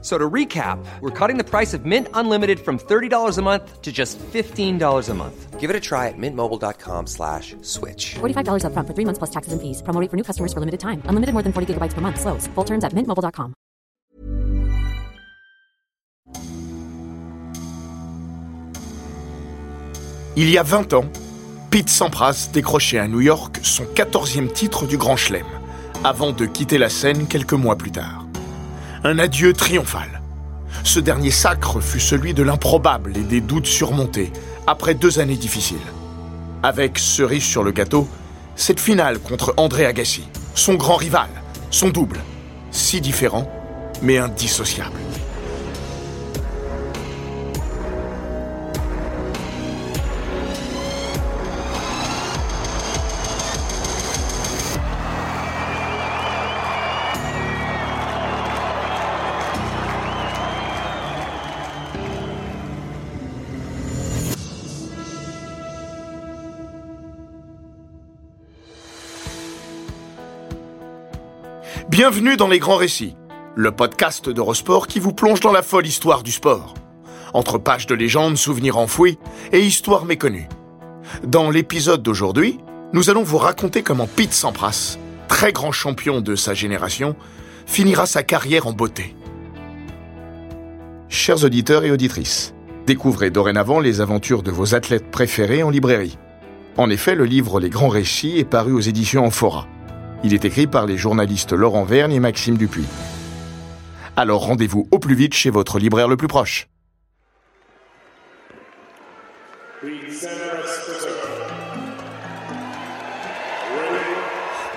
So to recap, we're cutting the price of Mint Unlimited from $30 a month to just $15 a month. Give it a try at mintmobile.com slash switch. $45 upfront for three months plus taxes and fees. Promo rate for new customers for limited time. Unlimited more than 40 gigabytes per month. Slows. Full terms at mintmobile.com. Il y a 20 ans, Pete Sampras décrochait à New York son 14e titre du Grand Chelem, avant de quitter la scène quelques mois plus tard. Un adieu triomphal. Ce dernier sacre fut celui de l'improbable et des doutes surmontés, après deux années difficiles. Avec cerise sur le gâteau, cette finale contre André Agassi, son grand rival, son double, si différent, mais indissociable. Bienvenue dans Les Grands Récits, le podcast d'Eurosport qui vous plonge dans la folle histoire du sport. Entre pages de légendes, souvenirs enfouis et histoires méconnues. Dans l'épisode d'aujourd'hui, nous allons vous raconter comment Pete Sampras, très grand champion de sa génération, finira sa carrière en beauté. Chers auditeurs et auditrices, découvrez dorénavant les aventures de vos athlètes préférés en librairie. En effet, le livre Les Grands Récits est paru aux éditions Amphora. Il est écrit par les journalistes Laurent Vergne et Maxime Dupuis. Alors rendez-vous au plus vite chez votre libraire le plus proche.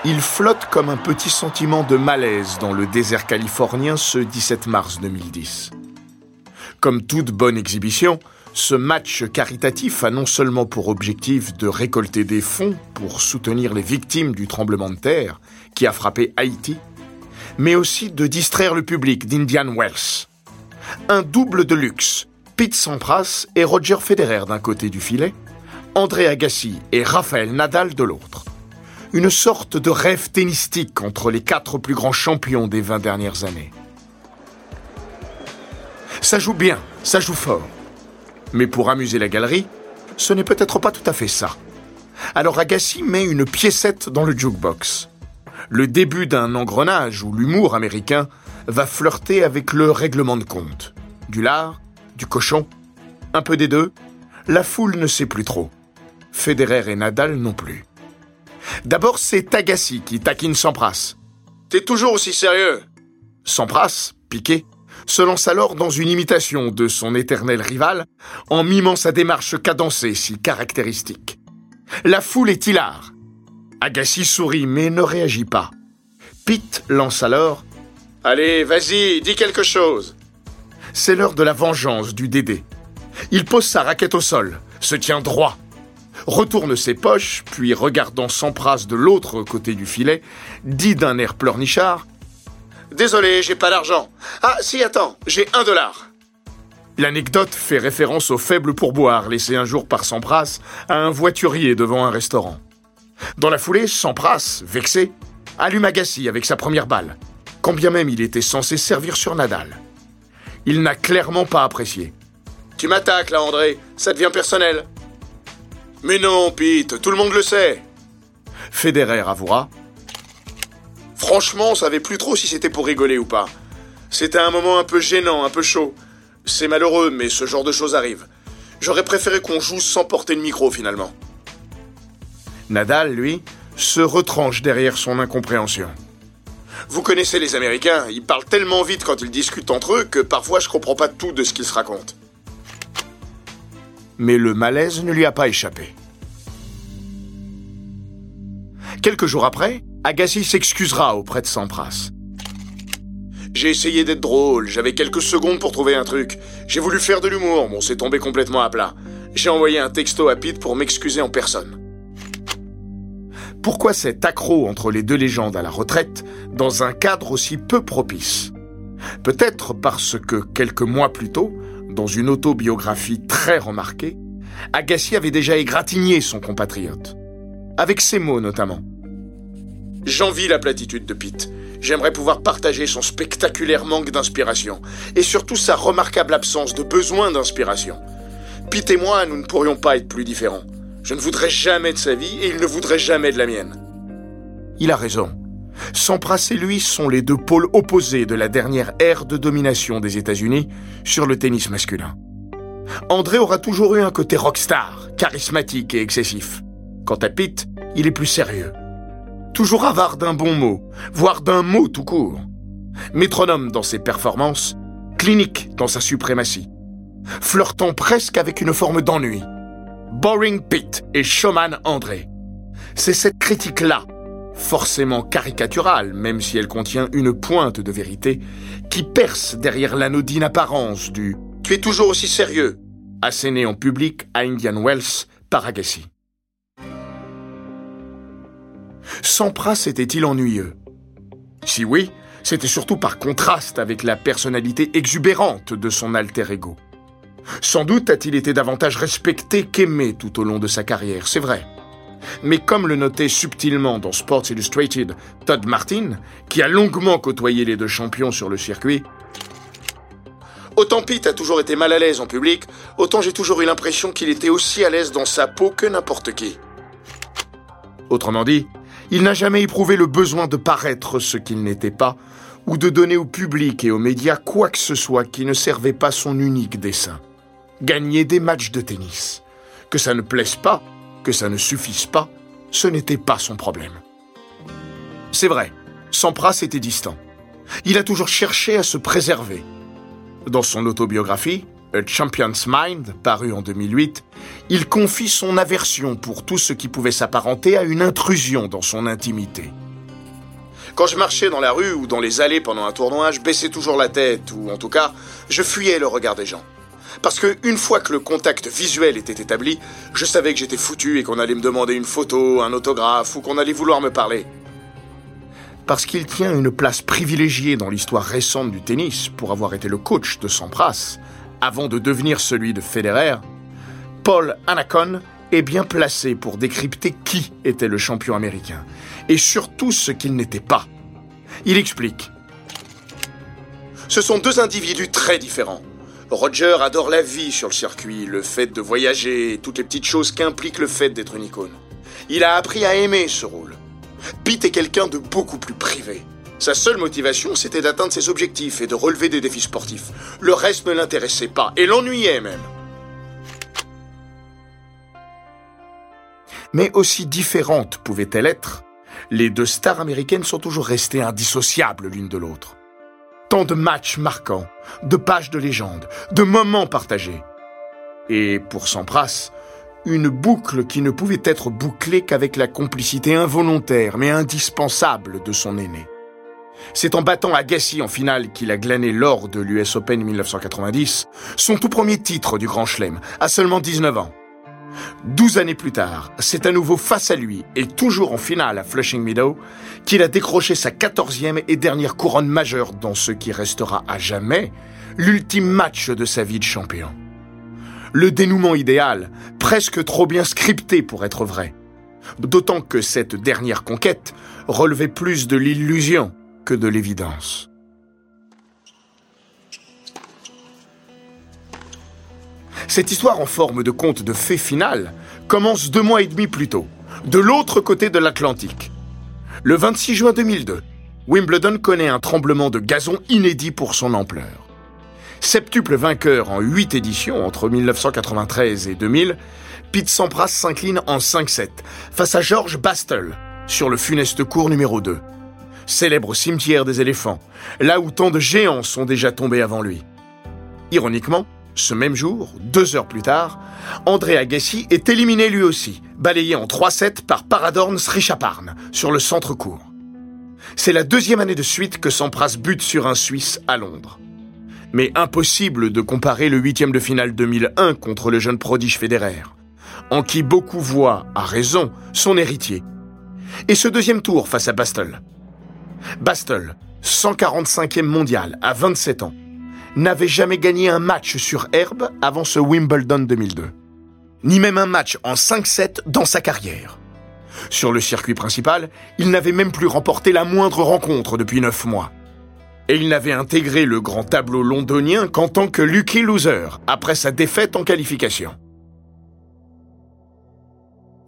Il flotte comme un petit sentiment de malaise dans le désert californien ce 17 mars 2010. Comme toute bonne exhibition, ce match caritatif a non seulement pour objectif de récolter des fonds pour soutenir les victimes du tremblement de terre qui a frappé Haïti, mais aussi de distraire le public d'Indian Wells. Un double de luxe, Pete Sampras et Roger Federer d'un côté du filet, André Agassi et Rafael Nadal de l'autre. Une sorte de rêve tennistique entre les quatre plus grands champions des 20 dernières années. Ça joue bien, ça joue fort. Mais pour amuser la galerie, ce n'est peut-être pas tout à fait ça. Alors Agassi met une piécette dans le jukebox. Le début d'un engrenage où l'humour américain va flirter avec le règlement de compte. Du lard, du cochon, un peu des deux. La foule ne sait plus trop. Federer et Nadal non plus. D'abord, c'est Agassi qui taquine Sampras. T'es toujours aussi sérieux? Sampras, piqué, se lance alors dans une imitation de son éternel rival, en mimant sa démarche cadencée si caractéristique. La foule est hilar. Agassi sourit mais ne réagit pas. Pete lance alors Allez, vas-y, dis quelque chose. C'est l'heure de la vengeance du Dédé. Il pose sa raquette au sol, se tient droit, retourne ses poches, puis regardant Sampras de l'autre côté du filet, dit d'un air pleurnichard Désolé, j'ai pas d'argent. Ah, si, attends, j'ai un dollar. L'anecdote fait référence au faible pourboire laissé un jour par Sampras à un voiturier devant un restaurant. Dans la foulée, Sampras, vexé, allume Agassi avec sa première balle, quand bien même il était censé servir sur Nadal. Il n'a clairement pas apprécié. Tu m'attaques là, André, ça devient personnel. Mais non, Pete, tout le monde le sait. Federer avouera Franchement, on savait plus trop si c'était pour rigoler ou pas. C'était un moment un peu gênant, un peu chaud. C'est malheureux, mais ce genre de choses arrive. J'aurais préféré qu'on joue sans porter le micro finalement. Nadal, lui, se retranche derrière son incompréhension. Vous connaissez les Américains, ils parlent tellement vite quand ils discutent entre eux que parfois je comprends pas tout de ce qu'ils se racontent. Mais le malaise ne lui a pas échappé. Quelques jours après, Agassi s'excusera auprès de Sampras. J'ai essayé d'être drôle, j'avais quelques secondes pour trouver un truc. J'ai voulu faire de l'humour, bon, c'est tombé complètement à plat. J'ai envoyé un texto à Pete pour m'excuser en personne. Pourquoi cet accroc entre les deux légendes à la retraite dans un cadre aussi peu propice? Peut-être parce que quelques mois plus tôt, dans une autobiographie très remarquée, Agassi avait déjà égratigné son compatriote. Avec ces mots notamment. J'envie la platitude de Pitt. J'aimerais pouvoir partager son spectaculaire manque d'inspiration et surtout sa remarquable absence de besoin d'inspiration. Pitt et moi, nous ne pourrions pas être plus différents. Je ne voudrais jamais de sa vie et il ne voudrait jamais de la mienne. Il a raison. Sampras et lui sont les deux pôles opposés de la dernière ère de domination des États-Unis sur le tennis masculin. André aura toujours eu un côté rockstar, charismatique et excessif. Quant à Pitt, il est plus sérieux. Toujours avare d'un bon mot, voire d'un mot tout court. Métronome dans ses performances, clinique dans sa suprématie. Flirtant presque avec une forme d'ennui. Boring Pitt et Showman André. C'est cette critique-là forcément caricaturale, même si elle contient une pointe de vérité, qui perce derrière l'anodine apparence du ⁇ Tu es toujours aussi sérieux !⁇ asséné en public à Indian Wells par Agassi. Sampras était-il ennuyeux? Si oui, c'était surtout par contraste avec la personnalité exubérante de son alter ego. Sans doute a-t-il été davantage respecté qu'aimé tout au long de sa carrière, c'est vrai. Mais comme le notait subtilement dans Sports Illustrated Todd Martin, qui a longuement côtoyé les deux champions sur le circuit, Autant Pete a toujours été mal à l'aise en public, autant j'ai toujours eu l'impression qu'il était aussi à l'aise dans sa peau que n'importe qui. Autrement dit, il n'a jamais éprouvé le besoin de paraître ce qu'il n'était pas, ou de donner au public et aux médias quoi que ce soit qui ne servait pas son unique dessein. Gagner des matchs de tennis. Que ça ne plaise pas, que ça ne suffise pas, ce n'était pas son problème. C'est vrai, Sampras était distant. Il a toujours cherché à se préserver. Dans son autobiographie, A Champion's Mind, paru en 2008, il confie son aversion pour tout ce qui pouvait s'apparenter à une intrusion dans son intimité. Quand je marchais dans la rue ou dans les allées pendant un tournoi, je baissais toujours la tête, ou en tout cas, je fuyais le regard des gens. Parce que une fois que le contact visuel était établi, je savais que j'étais foutu et qu'on allait me demander une photo, un autographe ou qu'on allait vouloir me parler. Parce qu'il tient une place privilégiée dans l'histoire récente du tennis pour avoir été le coach de Sampras, avant de devenir celui de Federer, Paul Anacon est bien placé pour décrypter qui était le champion américain et surtout ce qu'il n'était pas. Il explique. Ce sont deux individus très différents. Roger adore la vie sur le circuit, le fait de voyager, toutes les petites choses qu'implique le fait d'être une icône. Il a appris à aimer ce rôle. Pete est quelqu'un de beaucoup plus privé. Sa seule motivation, c'était d'atteindre ses objectifs et de relever des défis sportifs. Le reste ne l'intéressait pas, et l'ennuyait même. Mais aussi différentes pouvaient-elles être, les deux stars américaines sont toujours restées indissociables l'une de l'autre. Tant de matchs marquants, de pages de légende, de moments partagés. Et pour Sampras, une boucle qui ne pouvait être bouclée qu'avec la complicité involontaire mais indispensable de son aîné. C'est en battant Agassi en finale qu'il a glané l'or de l'US Open 1990, son tout premier titre du Grand Chelem, à seulement 19 ans. Douze années plus tard, c'est à nouveau face à lui, et toujours en finale à Flushing Meadow, qu'il a décroché sa quatorzième et dernière couronne majeure dans ce qui restera à jamais l'ultime match de sa vie de champion. Le dénouement idéal, presque trop bien scripté pour être vrai. D'autant que cette dernière conquête relevait plus de l'illusion que de l'évidence. Cette histoire en forme de conte de fées finale commence deux mois et demi plus tôt, de l'autre côté de l'Atlantique. Le 26 juin 2002, Wimbledon connaît un tremblement de gazon inédit pour son ampleur. Septuple vainqueur en huit éditions entre 1993 et 2000, Pete Sampras s'incline en 5-7 face à George Bastel sur le funeste cours numéro 2. Célèbre cimetière des éléphants, là où tant de géants sont déjà tombés avant lui. Ironiquement, ce même jour, deux heures plus tard, André Agassi est éliminé lui aussi, balayé en 3-7 par Paradorn Srichaparn sur le centre-court. C'est la deuxième année de suite que Sampras bute sur un Suisse à Londres. Mais impossible de comparer le huitième de finale 2001 contre le jeune prodige Federer, en qui beaucoup voient, à raison, son héritier. Et ce deuxième tour face à Bastel. Bastel, 145e mondial à 27 ans, n'avait jamais gagné un match sur herbe avant ce Wimbledon 2002. Ni même un match en 5-7 dans sa carrière. Sur le circuit principal, il n'avait même plus remporté la moindre rencontre depuis 9 mois. Et il n'avait intégré le grand tableau londonien qu'en tant que lucky loser après sa défaite en qualification.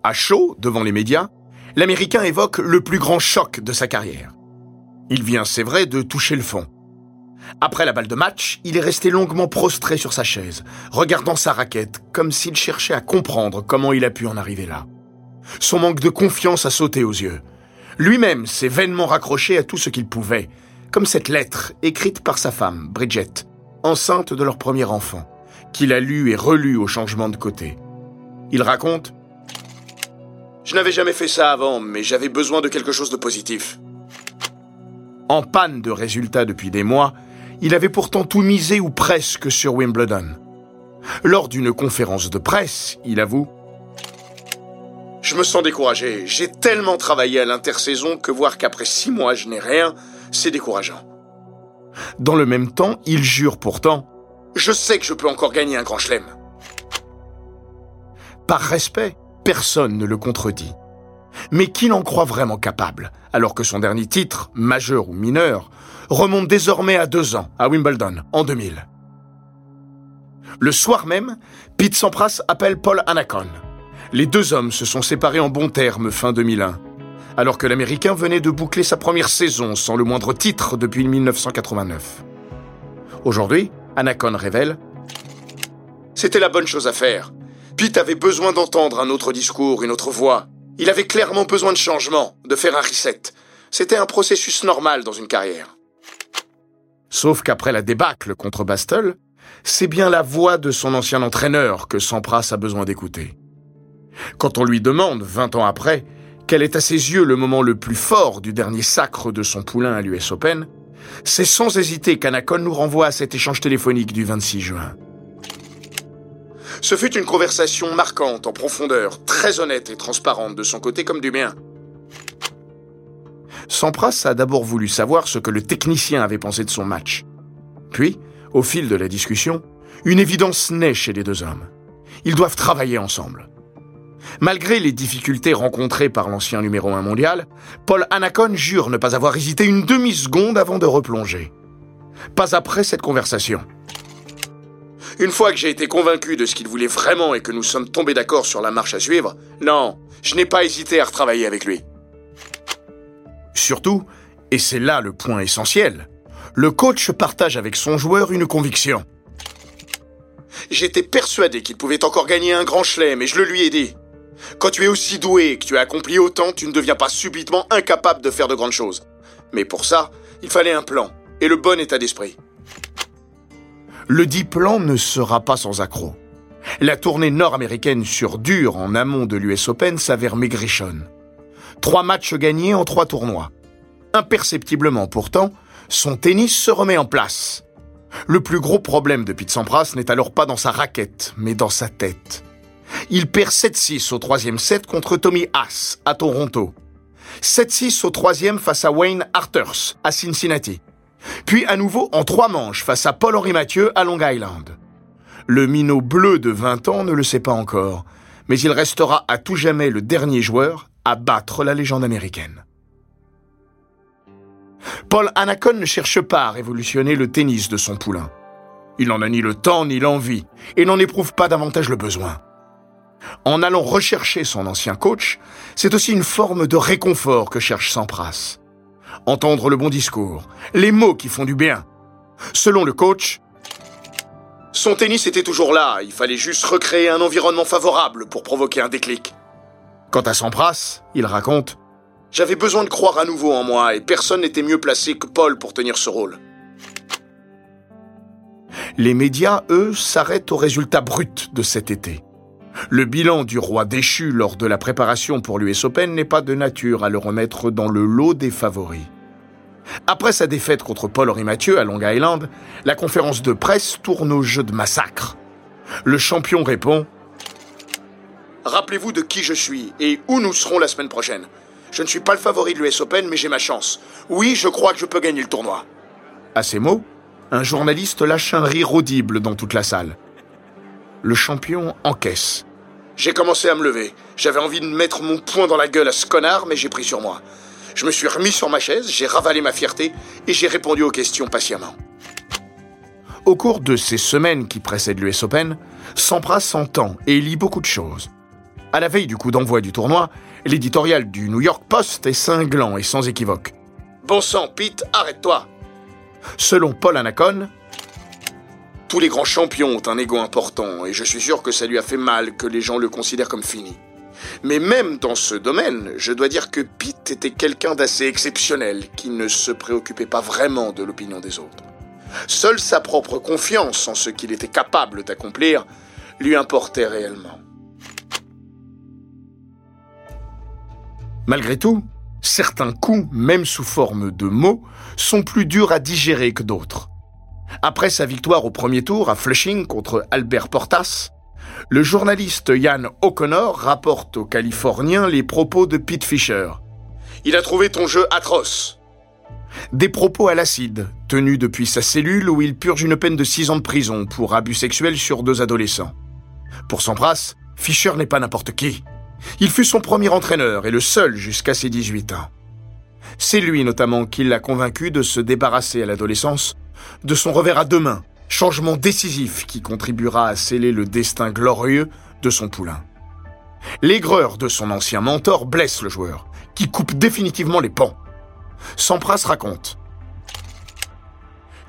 À chaud, devant les médias, l'Américain évoque le plus grand choc de sa carrière. Il vient, c'est vrai, de toucher le fond. Après la balle de match, il est resté longuement prostré sur sa chaise, regardant sa raquette, comme s'il cherchait à comprendre comment il a pu en arriver là. Son manque de confiance a sauté aux yeux. Lui-même s'est vainement raccroché à tout ce qu'il pouvait, comme cette lettre écrite par sa femme, Bridget, enceinte de leur premier enfant, qu'il a lu et relu au changement de côté. Il raconte Je n'avais jamais fait ça avant, mais j'avais besoin de quelque chose de positif. En panne de résultats depuis des mois, il avait pourtant tout misé ou presque sur Wimbledon. Lors d'une conférence de presse, il avoue Je me sens découragé. J'ai tellement travaillé à l'intersaison que voir qu'après six mois je n'ai rien, c'est décourageant. Dans le même temps, il jure pourtant Je sais que je peux encore gagner un grand chelem. Par respect, personne ne le contredit. Mais qui l'en croit vraiment capable, alors que son dernier titre, majeur ou mineur, remonte désormais à deux ans, à Wimbledon, en 2000. Le soir même, Pete Sampras appelle Paul Anacon. Les deux hommes se sont séparés en bons termes fin 2001, alors que l'Américain venait de boucler sa première saison sans le moindre titre depuis 1989. Aujourd'hui, Anacon révèle C'était la bonne chose à faire. Pete avait besoin d'entendre un autre discours, une autre voix. Il avait clairement besoin de changement, de faire un reset. C'était un processus normal dans une carrière. Sauf qu'après la débâcle contre Bastel, c'est bien la voix de son ancien entraîneur que Sampras a besoin d'écouter. Quand on lui demande, vingt ans après, quel est à ses yeux le moment le plus fort du dernier sacre de son poulain à l'US Open, c'est sans hésiter qu'Anacon nous renvoie à cet échange téléphonique du 26 juin. Ce fut une conversation marquante, en profondeur, très honnête et transparente de son côté comme du mien. Sampras a d'abord voulu savoir ce que le technicien avait pensé de son match. Puis, au fil de la discussion, une évidence naît chez les deux hommes. Ils doivent travailler ensemble. Malgré les difficultés rencontrées par l'ancien numéro 1 mondial, Paul Anacon jure ne pas avoir hésité une demi-seconde avant de replonger. Pas après cette conversation. Une fois que j'ai été convaincu de ce qu'il voulait vraiment et que nous sommes tombés d'accord sur la marche à suivre, non, je n'ai pas hésité à retravailler avec lui. Surtout, et c'est là le point essentiel, le coach partage avec son joueur une conviction. J'étais persuadé qu'il pouvait encore gagner un grand chelem et je le lui ai dit. Quand tu es aussi doué et que tu as accompli autant, tu ne deviens pas subitement incapable de faire de grandes choses. Mais pour ça, il fallait un plan et le bon état d'esprit. Le dit plan ne sera pas sans accroc. La tournée nord-américaine sur dur en amont de l'US Open s'avère maigrichonne. Trois matchs gagnés en trois tournois. Imperceptiblement pourtant, son tennis se remet en place. Le plus gros problème de Pete Sampras n'est alors pas dans sa raquette, mais dans sa tête. Il perd 7-6 au troisième set contre Tommy Haas à Toronto. 7-6 au troisième face à Wayne Arthurs à Cincinnati. Puis à nouveau en trois manches face à Paul-Henri Mathieu à Long Island. Le minot bleu de 20 ans ne le sait pas encore, mais il restera à tout jamais le dernier joueur à battre la légende américaine. Paul Anacon ne cherche pas à révolutionner le tennis de son poulain. Il n'en a ni le temps ni l'envie et n'en éprouve pas davantage le besoin. En allant rechercher son ancien coach, c'est aussi une forme de réconfort que cherche Sampras. Entendre le bon discours, les mots qui font du bien. Selon le coach, son tennis était toujours là, il fallait juste recréer un environnement favorable pour provoquer un déclic. Quant à Sampras, il raconte J'avais besoin de croire à nouveau en moi et personne n'était mieux placé que Paul pour tenir ce rôle. Les médias, eux, s'arrêtent au résultat brut de cet été. Le bilan du roi déchu lors de la préparation pour l'US Open n'est pas de nature à le remettre dans le lot des favoris. Après sa défaite contre Paul-Henri Mathieu à Long Island, la conférence de presse tourne au jeu de massacre. Le champion répond Rappelez-vous de qui je suis et où nous serons la semaine prochaine. Je ne suis pas le favori de l'US Open, mais j'ai ma chance. Oui, je crois que je peux gagner le tournoi. À ces mots, un journaliste lâche un rire audible dans toute la salle. Le champion encaisse. J'ai commencé à me lever. J'avais envie de mettre mon poing dans la gueule à ce connard, mais j'ai pris sur moi. Je me suis remis sur ma chaise, j'ai ravalé ma fierté et j'ai répondu aux questions patiemment. Au cours de ces semaines qui précèdent l'US Open, Sampras s'entend et lit beaucoup de choses. À la veille du coup d'envoi du tournoi, l'éditorial du New York Post est cinglant et sans équivoque. Bon sang, Pete, arrête-toi Selon Paul Anacon, tous les grands champions ont un ego important et je suis sûr que ça lui a fait mal que les gens le considèrent comme fini. Mais même dans ce domaine, je dois dire que Pete était quelqu'un d'assez exceptionnel qui ne se préoccupait pas vraiment de l'opinion des autres. Seule sa propre confiance en ce qu'il était capable d'accomplir lui importait réellement. Malgré tout, certains coups, même sous forme de mots, sont plus durs à digérer que d'autres. Après sa victoire au premier tour à Flushing contre Albert Portas, le journaliste Ian O'Connor rapporte aux Californiens les propos de Pete Fisher. Il a trouvé ton jeu atroce. Des propos à l'acide, tenus depuis sa cellule où il purge une peine de 6 ans de prison pour abus sexuels sur deux adolescents. Pour Sampras, Fisher n'est pas n'importe qui. Il fut son premier entraîneur et le seul jusqu'à ses 18 ans. C'est lui notamment qui l'a convaincu de se débarrasser à l'adolescence de son revers à deux mains, changement décisif qui contribuera à sceller le destin glorieux de son poulain. L'aigreur de son ancien mentor blesse le joueur, qui coupe définitivement les pans. Sampras raconte.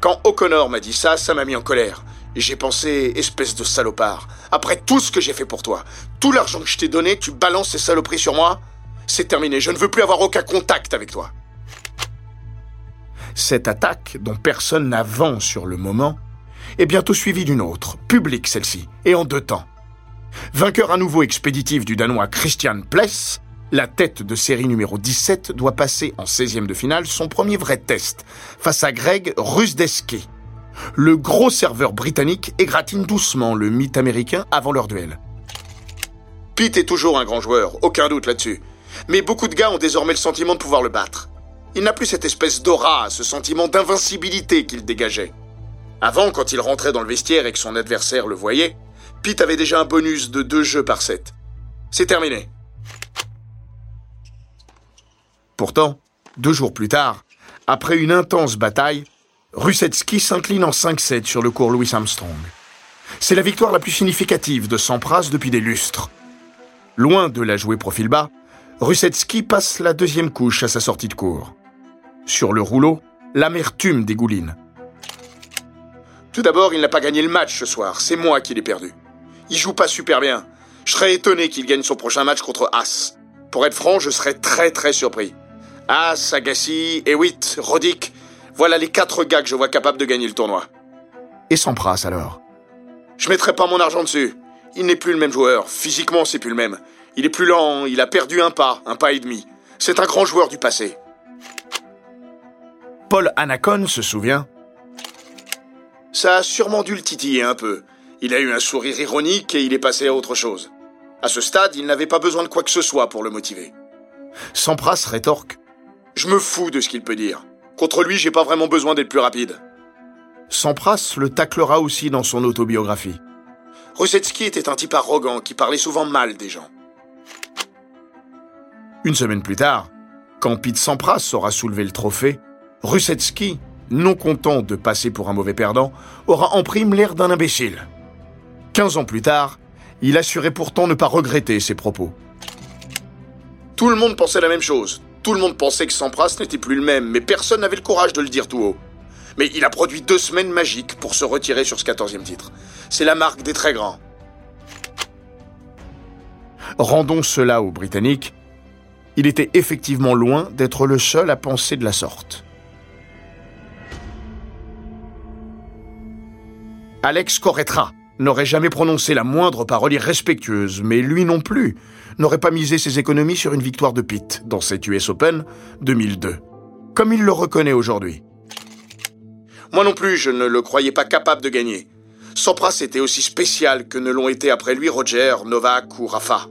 Quand O'Connor m'a dit ça, ça m'a mis en colère. J'ai pensé, espèce de salopard, après tout ce que j'ai fait pour toi, tout l'argent que je t'ai donné, tu balances ces saloperies sur moi? C'est terminé, je ne veux plus avoir aucun contact avec toi. Cette attaque, dont personne n'a vent sur le moment, est bientôt suivie d'une autre, publique celle-ci, et en deux temps. Vainqueur à nouveau expéditif du Danois Christian Pless, la tête de série numéro 17 doit passer en 16e de finale son premier vrai test face à Greg Rusdeski, le gros serveur britannique égratigne doucement le mythe américain avant leur duel. Pete est toujours un grand joueur, aucun doute là-dessus. Mais beaucoup de gars ont désormais le sentiment de pouvoir le battre. Il n'a plus cette espèce d'aura, ce sentiment d'invincibilité qu'il dégageait. Avant, quand il rentrait dans le vestiaire et que son adversaire le voyait, Pete avait déjà un bonus de deux jeux par set. C'est terminé. Pourtant, deux jours plus tard, après une intense bataille, Rusetski s'incline en 5-7 sur le cours Louis Armstrong. C'est la victoire la plus significative de Sampras depuis des lustres. Loin de la jouer profil bas, Rusetski passe la deuxième couche à sa sortie de cours. Sur le rouleau, l'amertume dégouline. Tout d'abord, il n'a pas gagné le match ce soir, c'est moi qui l'ai perdu. Il joue pas super bien. Je serais étonné qu'il gagne son prochain match contre As. Pour être franc, je serais très très surpris. As, Agassi, Ewitt, Rodick, voilà les quatre gars que je vois capables de gagner le tournoi. Et Sampras alors? Je mettrai pas mon argent dessus. Il n'est plus le même joueur. Physiquement, c'est plus le même. Il est plus lent, il a perdu un pas, un pas et demi. C'est un grand joueur du passé. Paul Anacon se souvient. Ça a sûrement dû le titiller un peu. Il a eu un sourire ironique et il est passé à autre chose. À ce stade, il n'avait pas besoin de quoi que ce soit pour le motiver. Sampras rétorque. Je me fous de ce qu'il peut dire. Contre lui, j'ai pas vraiment besoin d'être plus rapide. Sampras le taclera aussi dans son autobiographie. Rusetsky était un type arrogant qui parlait souvent mal des gens. Une semaine plus tard, quand Pete Sampras aura soulevé le trophée, Rusetsky, non content de passer pour un mauvais perdant, aura en prime l'air d'un imbécile. Quinze ans plus tard, il assurait pourtant ne pas regretter ses propos. Tout le monde pensait la même chose. Tout le monde pensait que Sampras n'était plus le même, mais personne n'avait le courage de le dire tout haut. Mais il a produit deux semaines magiques pour se retirer sur ce quatorzième titre. C'est la marque des très grands. Rendons cela aux Britanniques. Il était effectivement loin d'être le seul à penser de la sorte. Alex Corretra n'aurait jamais prononcé la moindre parole irrespectueuse, mais lui non plus n'aurait pas misé ses économies sur une victoire de Pitt dans cette US Open 2002, comme il le reconnaît aujourd'hui. Moi non plus, je ne le croyais pas capable de gagner. Sampras était aussi spécial que ne l'ont été après lui Roger, Novak ou Rafa.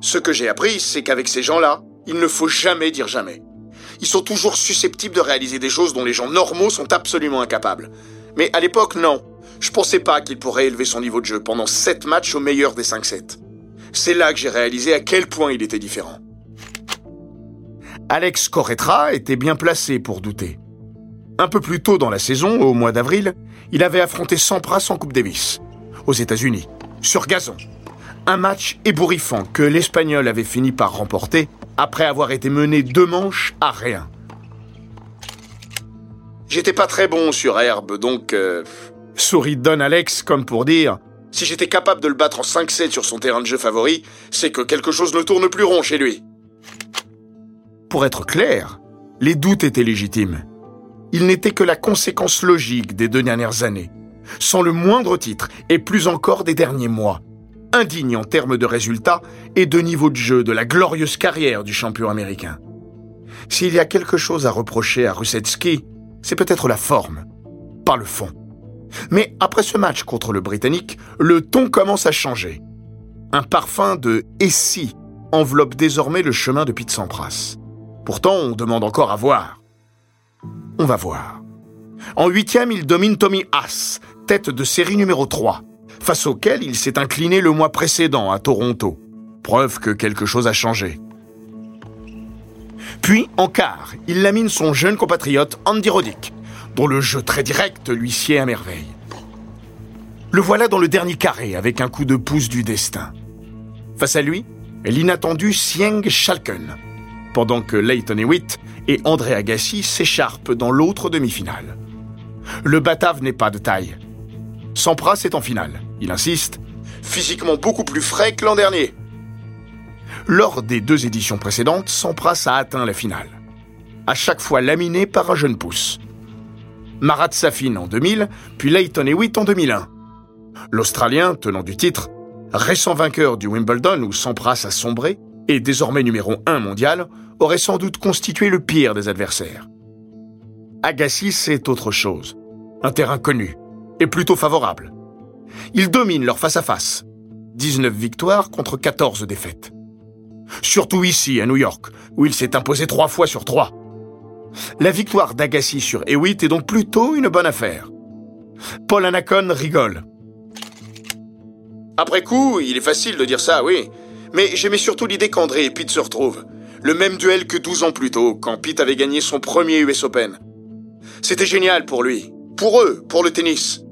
Ce que j'ai appris, c'est qu'avec ces gens-là, il ne faut jamais dire jamais. Ils sont toujours susceptibles de réaliser des choses dont les gens normaux sont absolument incapables. Mais à l'époque, non. Je pensais pas qu'il pourrait élever son niveau de jeu pendant 7 matchs au meilleur des 5-7. C'est là que j'ai réalisé à quel point il était différent. Alex Corretra était bien placé pour douter. Un peu plus tôt dans la saison, au mois d'avril, il avait affronté Sampras en Coupe Davis, aux États-Unis, sur gazon. Un match ébouriffant que l'Espagnol avait fini par remporter après avoir été mené deux manches à rien. J'étais pas très bon sur herbe, donc... Euh, sourit Don Alex comme pour dire si j'étais capable de le battre en 5-7 sur son terrain de jeu favori, c'est que quelque chose ne tourne plus rond chez lui. Pour être clair, les doutes étaient légitimes. Ils n'étaient que la conséquence logique des deux dernières années, sans le moindre titre, et plus encore des derniers mois, indigne en termes de résultats et de niveau de jeu de la glorieuse carrière du champion américain. S'il y a quelque chose à reprocher à Rusetsky, c'est peut-être la forme, pas le fond. Mais après ce match contre le Britannique, le ton commence à changer. Un parfum de « et si » enveloppe désormais le chemin de Pete Sampras. Pourtant, on demande encore à voir. On va voir. En huitième, il domine Tommy Haas, tête de série numéro 3, face auquel il s'est incliné le mois précédent à Toronto. Preuve que quelque chose a changé. Puis, en quart, il lamine son jeune compatriote Andy Roddick, dont le jeu très direct lui sied à merveille. Le voilà dans le dernier carré avec un coup de pouce du destin. Face à lui, l'inattendu Sieng Schalken, pendant que Leighton Hewitt et André Agassi s'écharpent dans l'autre demi-finale. Le Batave n'est pas de taille. Sampras est en finale. Il insiste, physiquement beaucoup plus frais que l'an dernier. Lors des deux éditions précédentes, Sampras a atteint la finale. À chaque fois laminé par un jeune pouce. Marat Safin en 2000, puis Leighton Hewitt en 2001. L'Australien, tenant du titre, récent vainqueur du Wimbledon où Sampras a sombré, et désormais numéro 1 mondial, aurait sans doute constitué le pire des adversaires. Agassi, c'est autre chose. Un terrain connu, et plutôt favorable. Ils dominent leur face-à-face. 19 victoires contre 14 défaites. Surtout ici, à New York, où il s'est imposé trois fois sur trois. La victoire d'Agassi sur Hewitt est donc plutôt une bonne affaire. Paul Anacon rigole. Après coup, il est facile de dire ça, oui. Mais j'aimais surtout l'idée qu'André et Pete se retrouvent. Le même duel que 12 ans plus tôt, quand Pete avait gagné son premier US Open. C'était génial pour lui. Pour eux, pour le tennis.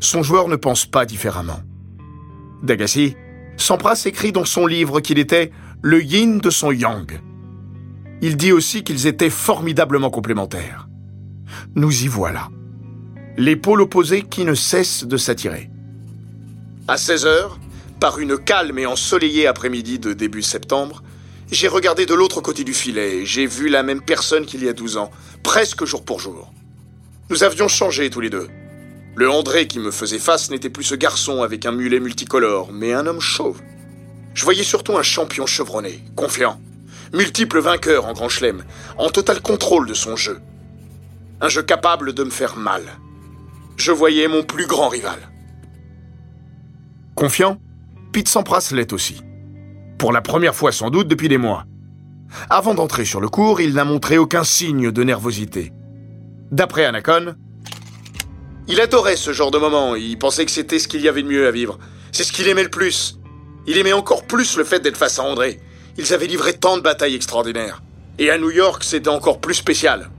Son joueur ne pense pas différemment. D'Agassi, Sampras écrit dans son livre qu'il était le yin de son yang. Il dit aussi qu'ils étaient formidablement complémentaires. Nous y voilà. Les pôles opposés qui ne cessent de s'attirer. À 16 heures, par une calme et ensoleillée après-midi de début septembre, j'ai regardé de l'autre côté du filet et j'ai vu la même personne qu'il y a 12 ans, presque jour pour jour. Nous avions changé tous les deux. Le André qui me faisait face n'était plus ce garçon avec un mulet multicolore, mais un homme chauve. Je voyais surtout un champion chevronné, confiant, multiple vainqueur en grand chelem, en total contrôle de son jeu. Un jeu capable de me faire mal. Je voyais mon plus grand rival. Confiant, Pete Sampras l'est aussi. Pour la première fois sans doute depuis des mois. Avant d'entrer sur le cours, il n'a montré aucun signe de nervosité. D'après Anacon, il adorait ce genre de moment, il pensait que c'était ce qu'il y avait de mieux à vivre. C'est ce qu'il aimait le plus. Il aimait encore plus le fait d'être face à André. Ils avaient livré tant de batailles extraordinaires. Et à New York, c'était encore plus spécial.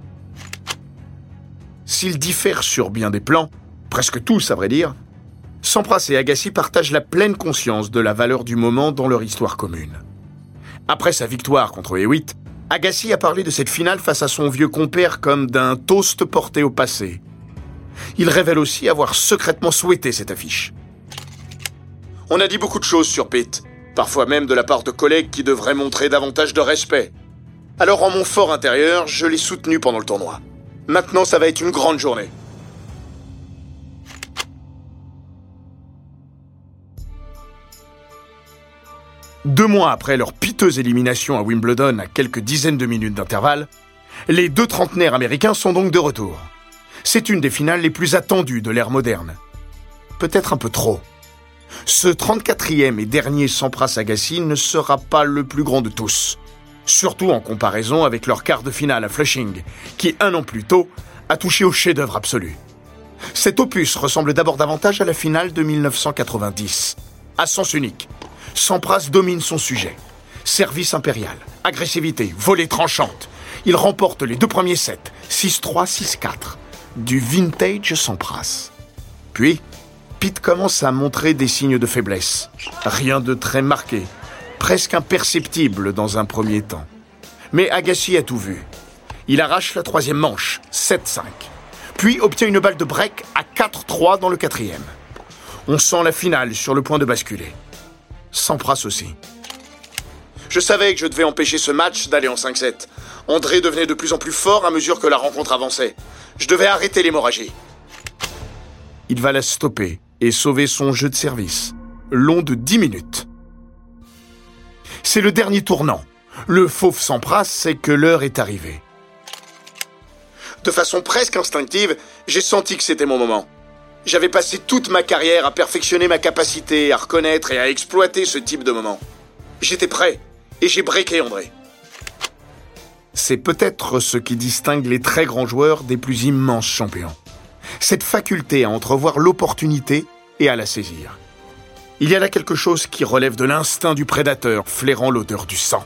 S'ils diffèrent sur bien des plans, presque tous à vrai dire, Sampras et Agassi partagent la pleine conscience de la valeur du moment dans leur histoire commune. Après sa victoire contre Hewitt, Agassi a parlé de cette finale face à son vieux compère comme d'un toast porté au passé, il révèle aussi avoir secrètement souhaité cette affiche. On a dit beaucoup de choses sur Pete, parfois même de la part de collègues qui devraient montrer davantage de respect. Alors en mon fort intérieur, je l'ai soutenu pendant le tournoi. Maintenant, ça va être une grande journée. Deux mois après leur piteuse élimination à Wimbledon à quelques dizaines de minutes d'intervalle, les deux trentenaires américains sont donc de retour. C'est une des finales les plus attendues de l'ère moderne. Peut-être un peu trop. Ce 34e et dernier Sampras Agassi ne sera pas le plus grand de tous. Surtout en comparaison avec leur quart de finale à Flushing, qui un an plus tôt a touché au chef-d'œuvre absolu. Cet opus ressemble d'abord davantage à la finale de 1990. À sens unique, Sampras domine son sujet. Service impérial, agressivité, volée tranchante. Il remporte les deux premiers sets, 6-3, 6-4, du vintage Sampras. Puis, Pete commence à montrer des signes de faiblesse. Rien de très marqué, presque imperceptible dans un premier temps. Mais Agassi a tout vu. Il arrache la troisième manche, 7-5, puis obtient une balle de break à 4-3 dans le quatrième. On sent la finale sur le point de basculer. Sampras aussi. Je savais que je devais empêcher ce match d'aller en 5-7. André devenait de plus en plus fort à mesure que la rencontre avançait. Je devais arrêter l'hémorragie. Il va la stopper et sauver son jeu de service, long de 10 minutes. C'est le dernier tournant. Le fauve Sampras sait que l'heure est arrivée. De façon presque instinctive, j'ai senti que c'était mon moment. J'avais passé toute ma carrière à perfectionner ma capacité à reconnaître et à exploiter ce type de moment. J'étais prêt et j'ai breaké André. C'est peut-être ce qui distingue les très grands joueurs des plus immenses champions. Cette faculté à entrevoir l'opportunité et à la saisir. Il y a là quelque chose qui relève de l'instinct du prédateur flairant l'odeur du sang.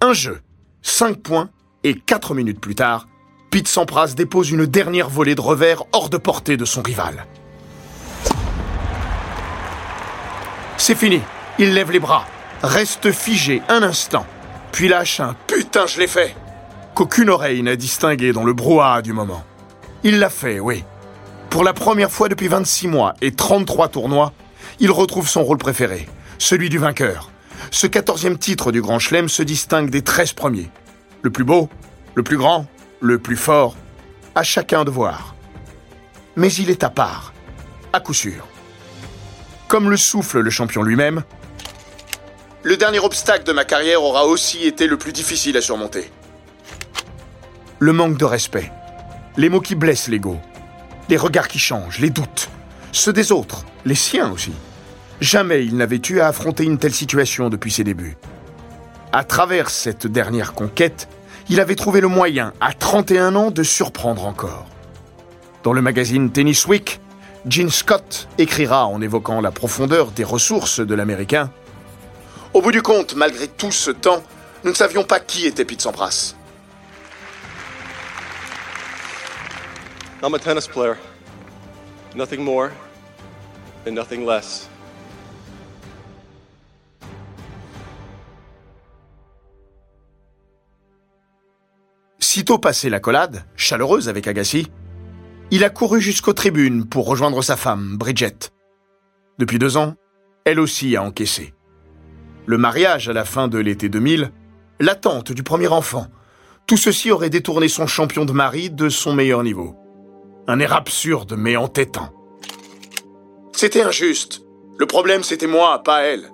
Un jeu, 5 points, et 4 minutes plus tard, Pete Sampras dépose une dernière volée de revers hors de portée de son rival. C'est fini. Il lève les bras, reste figé un instant, puis lâche un putain, je l'ai fait qu'aucune oreille n'a distingué dans le brouhaha du moment. Il l'a fait, oui. Pour la première fois depuis 26 mois et 33 tournois, il retrouve son rôle préféré, celui du vainqueur. Ce 14e titre du Grand Chelem se distingue des 13 premiers. Le plus beau, le plus grand, le plus fort, à chacun de voir. Mais il est à part, à coup sûr. Comme le souffle le champion lui-même, le dernier obstacle de ma carrière aura aussi été le plus difficile à surmonter. Le manque de respect, les mots qui blessent l'ego, les regards qui changent, les doutes, ceux des autres, les siens aussi. Jamais il n'avait eu à affronter une telle situation depuis ses débuts. À travers cette dernière conquête, il avait trouvé le moyen, à 31 ans, de surprendre encore. Dans le magazine Tennis Week, Gene Scott écrira en évoquant la profondeur des ressources de l'Américain. Au bout du compte, malgré tout ce temps, nous ne savions pas qui était Pete Sampras. I'm a tennis player. Nothing more and nothing less. Sitôt passé la collade, chaleureuse avec Agassi, il a couru jusqu'aux tribunes pour rejoindre sa femme, Bridget. Depuis deux ans, elle aussi a encaissé. Le mariage à la fin de l'été 2000, l'attente du premier enfant, tout ceci aurait détourné son champion de mari de son meilleur niveau. Un air absurde mais entêtant. C'était injuste. Le problème c'était moi, pas elle.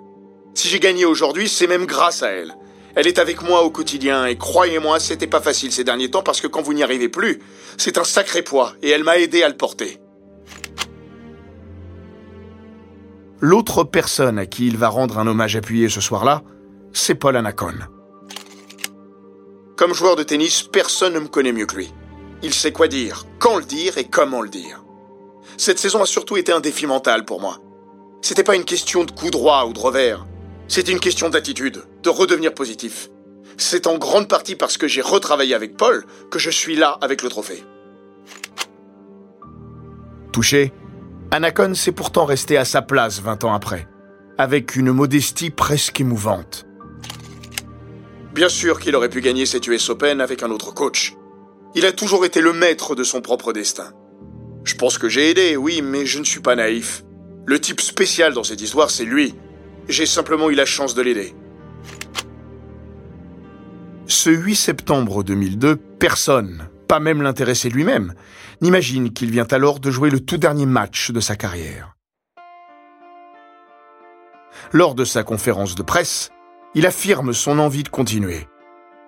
Si j'ai gagné aujourd'hui, c'est même grâce à elle. Elle est avec moi au quotidien et croyez-moi, c'était pas facile ces derniers temps parce que quand vous n'y arrivez plus, c'est un sacré poids et elle m'a aidé à le porter. L'autre personne à qui il va rendre un hommage appuyé ce soir-là, c'est Paul Anacon. Comme joueur de tennis, personne ne me connaît mieux que lui. Il sait quoi dire, quand le dire et comment le dire. Cette saison a surtout été un défi mental pour moi. C'était pas une question de coup droit ou de revers. C'était une question d'attitude, de redevenir positif. C'est en grande partie parce que j'ai retravaillé avec Paul que je suis là avec le trophée. Touché, Anacon s'est pourtant resté à sa place 20 ans après, avec une modestie presque émouvante. Bien sûr qu'il aurait pu gagner cette US Open avec un autre coach. Il a toujours été le maître de son propre destin. Je pense que j'ai aidé, oui, mais je ne suis pas naïf. Le type spécial dans cette histoire, c'est lui, j'ai simplement eu la chance de l'aider. Ce 8 septembre 2002, personne, pas même l'intéressé lui-même, n'imagine qu'il vient alors de jouer le tout dernier match de sa carrière. Lors de sa conférence de presse, il affirme son envie de continuer,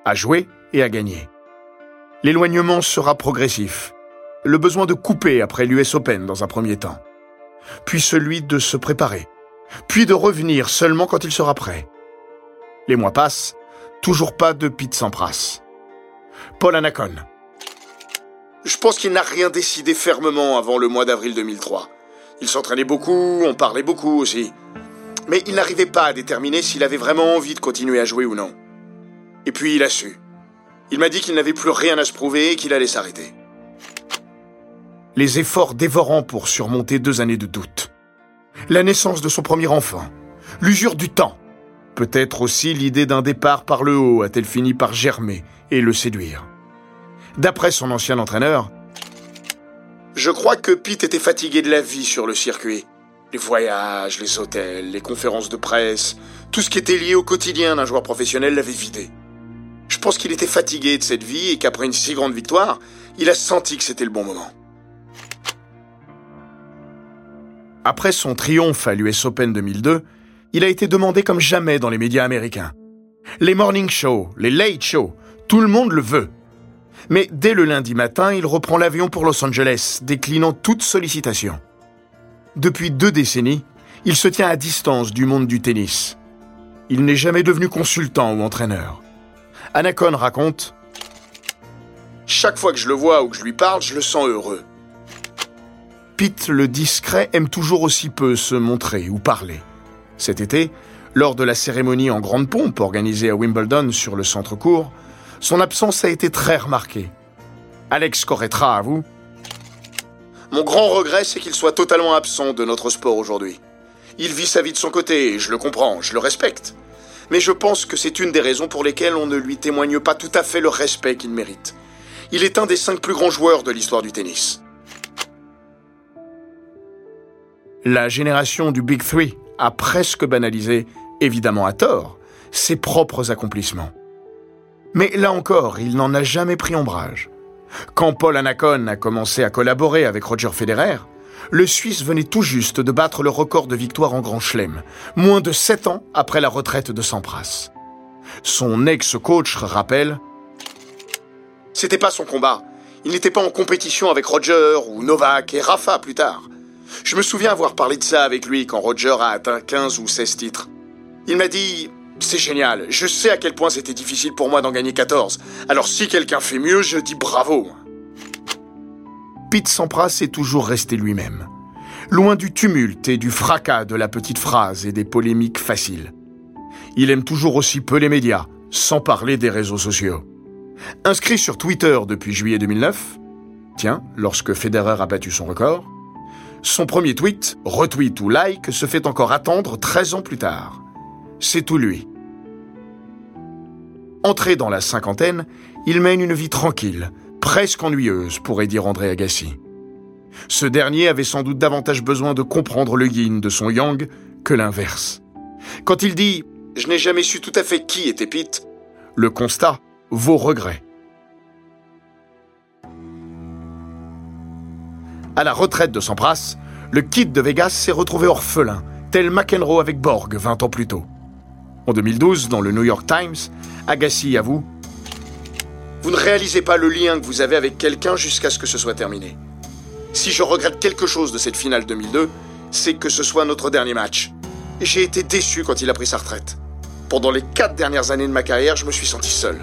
à jouer et à gagner. L'éloignement sera progressif, le besoin de couper après l'US Open dans un premier temps, puis celui de se préparer, puis de revenir seulement quand il sera prêt. Les mois passent, toujours pas de Pete Sampras. Paul Anacon. Je pense qu'il n'a rien décidé fermement avant le mois d'avril 2003. Il s'entraînait beaucoup, on parlait beaucoup aussi. Mais il n'arrivait pas à déterminer s'il avait vraiment envie de continuer à jouer ou non. Et puis il a su. Il m'a dit qu'il n'avait plus rien à se prouver et qu'il allait s'arrêter. Les efforts dévorants pour surmonter deux années de doute. La naissance de son premier enfant. L'usure du temps. Peut-être aussi l'idée d'un départ par le haut a-t-elle fini par germer et le séduire. D'après son ancien entraîneur, je crois que Pete était fatigué de la vie sur le circuit. Les voyages, les hôtels, les conférences de presse, tout ce qui était lié au quotidien d'un joueur professionnel l'avait vidé. Je pense qu'il était fatigué de cette vie et qu'après une si grande victoire, il a senti que c'était le bon moment. Après son triomphe à l'US Open 2002, il a été demandé comme jamais dans les médias américains. Les morning shows, les late shows, tout le monde le veut. Mais dès le lundi matin, il reprend l'avion pour Los Angeles, déclinant toute sollicitation. Depuis deux décennies, il se tient à distance du monde du tennis. Il n'est jamais devenu consultant ou entraîneur. Anacon raconte Chaque fois que je le vois ou que je lui parle, je le sens heureux. Pete le discret aime toujours aussi peu se montrer ou parler. Cet été, lors de la cérémonie en grande pompe organisée à Wimbledon sur le centre-court, son absence a été très remarquée. Alex Corretra avoue Mon grand regret, c'est qu'il soit totalement absent de notre sport aujourd'hui. Il vit sa vie de son côté, et je le comprends, je le respecte. Mais je pense que c'est une des raisons pour lesquelles on ne lui témoigne pas tout à fait le respect qu'il mérite. Il est un des cinq plus grands joueurs de l'histoire du tennis. La génération du Big Three a presque banalisé, évidemment à tort, ses propres accomplissements. Mais là encore, il n'en a jamais pris ombrage. Quand Paul Anacon a commencé à collaborer avec Roger Federer, le Suisse venait tout juste de battre le record de victoire en Grand Chelem, moins de sept ans après la retraite de Sampras. Son ex-coach rappelle C'était pas son combat. Il n'était pas en compétition avec Roger ou Novak et Rafa plus tard. Je me souviens avoir parlé de ça avec lui quand Roger a atteint 15 ou 16 titres. Il m'a dit c'est génial. Je sais à quel point c'était difficile pour moi d'en gagner 14. Alors si quelqu'un fait mieux, je dis bravo. Pete Sampras est toujours resté lui-même. Loin du tumulte et du fracas de la petite phrase et des polémiques faciles. Il aime toujours aussi peu les médias, sans parler des réseaux sociaux. Inscrit sur Twitter depuis juillet 2009, tiens, lorsque Federer a battu son record, son premier tweet, retweet ou like, se fait encore attendre 13 ans plus tard. C'est tout lui. Entré dans la cinquantaine, il mène une vie tranquille, presque ennuyeuse, pourrait dire André Agassi. Ce dernier avait sans doute davantage besoin de comprendre le yin de son yang que l'inverse. Quand il dit ⁇ Je n'ai jamais su tout à fait qui était Pete ⁇ le constat vaut regret. À la retraite de Sampras, le kid de Vegas s'est retrouvé orphelin, tel McEnroe avec Borg 20 ans plus tôt. En 2012, dans le New York Times, Agassi avoue Vous ne réalisez pas le lien que vous avez avec quelqu'un jusqu'à ce que ce soit terminé. Si je regrette quelque chose de cette finale 2002, c'est que ce soit notre dernier match. J'ai été déçu quand il a pris sa retraite. Pendant les quatre dernières années de ma carrière, je me suis senti seul.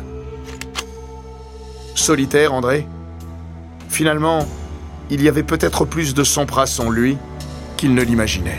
Solitaire, André? Finalement, il y avait peut-être plus de Sampras en lui qu'il ne l'imaginait.